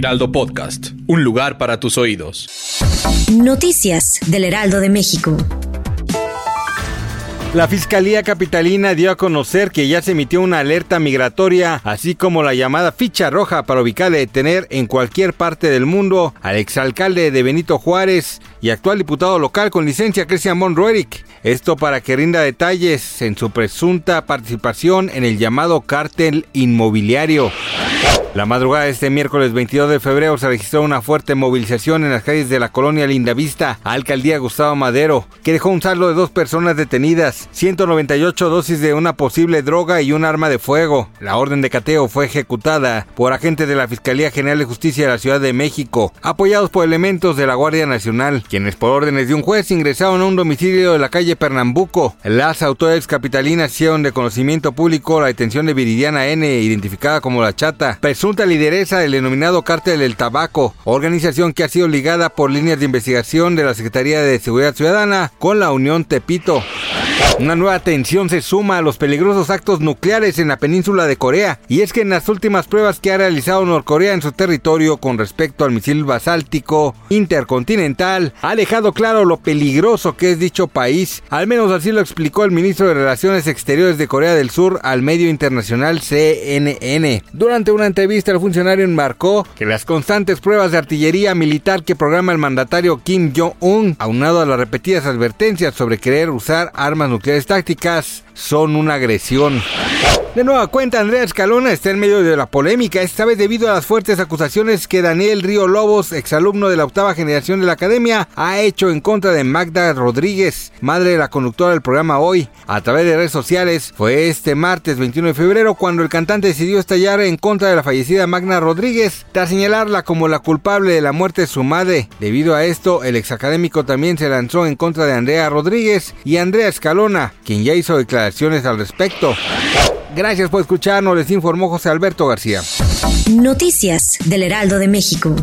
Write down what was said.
Heraldo Podcast, un lugar para tus oídos. Noticias del Heraldo de México. La Fiscalía Capitalina dio a conocer que ya se emitió una alerta migratoria, así como la llamada ficha roja para ubicar y detener en cualquier parte del mundo al exalcalde de Benito Juárez y actual diputado local con licencia Christian Monroeric. Esto para que rinda detalles en su presunta participación en el llamado cártel inmobiliario. La madrugada de este miércoles 22 de febrero se registró una fuerte movilización en las calles de la colonia Lindavista, alcaldía Gustavo Madero, que dejó un saldo de dos personas detenidas, 198 dosis de una posible droga y un arma de fuego. La orden de cateo fue ejecutada por agentes de la Fiscalía General de Justicia de la Ciudad de México, apoyados por elementos de la Guardia Nacional, quienes por órdenes de un juez ingresaron a un domicilio de la calle Pernambuco. Las autoridades capitalinas hicieron de conocimiento público la detención de Viridiana N, identificada como la Chata, presunta lideresa del denominado Cártel del Tabaco, organización que ha sido ligada por líneas de investigación de la Secretaría de Seguridad Ciudadana con la Unión Tepito. Una nueva tensión se suma a los peligrosos actos nucleares en la península de Corea, y es que en las últimas pruebas que ha realizado Norcorea en su territorio con respecto al misil basáltico intercontinental, ha dejado claro lo peligroso que es dicho país, al menos así lo explicó el ministro de Relaciones Exteriores de Corea del Sur al medio internacional CNN. Durante una el funcionario enmarcó que las constantes pruebas de artillería militar que programa el mandatario Kim Jong-un, aunado a las repetidas advertencias sobre querer usar armas nucleares tácticas, son una agresión. De nueva cuenta, Andrea Escalona está en medio de la polémica, esta vez debido a las fuertes acusaciones que Daniel Río Lobos, exalumno de la octava generación de la academia, ha hecho en contra de Magda Rodríguez, madre de la conductora del programa Hoy. A través de redes sociales, fue este martes 21 de febrero cuando el cantante decidió estallar en contra de la fallecida Magda Rodríguez, tras señalarla como la culpable de la muerte de su madre. Debido a esto, el exacadémico también se lanzó en contra de Andrea Rodríguez y Andrea Escalona, quien ya hizo declaraciones al respecto. Gracias por escucharnos, les informó José Alberto García. Noticias del Heraldo de México.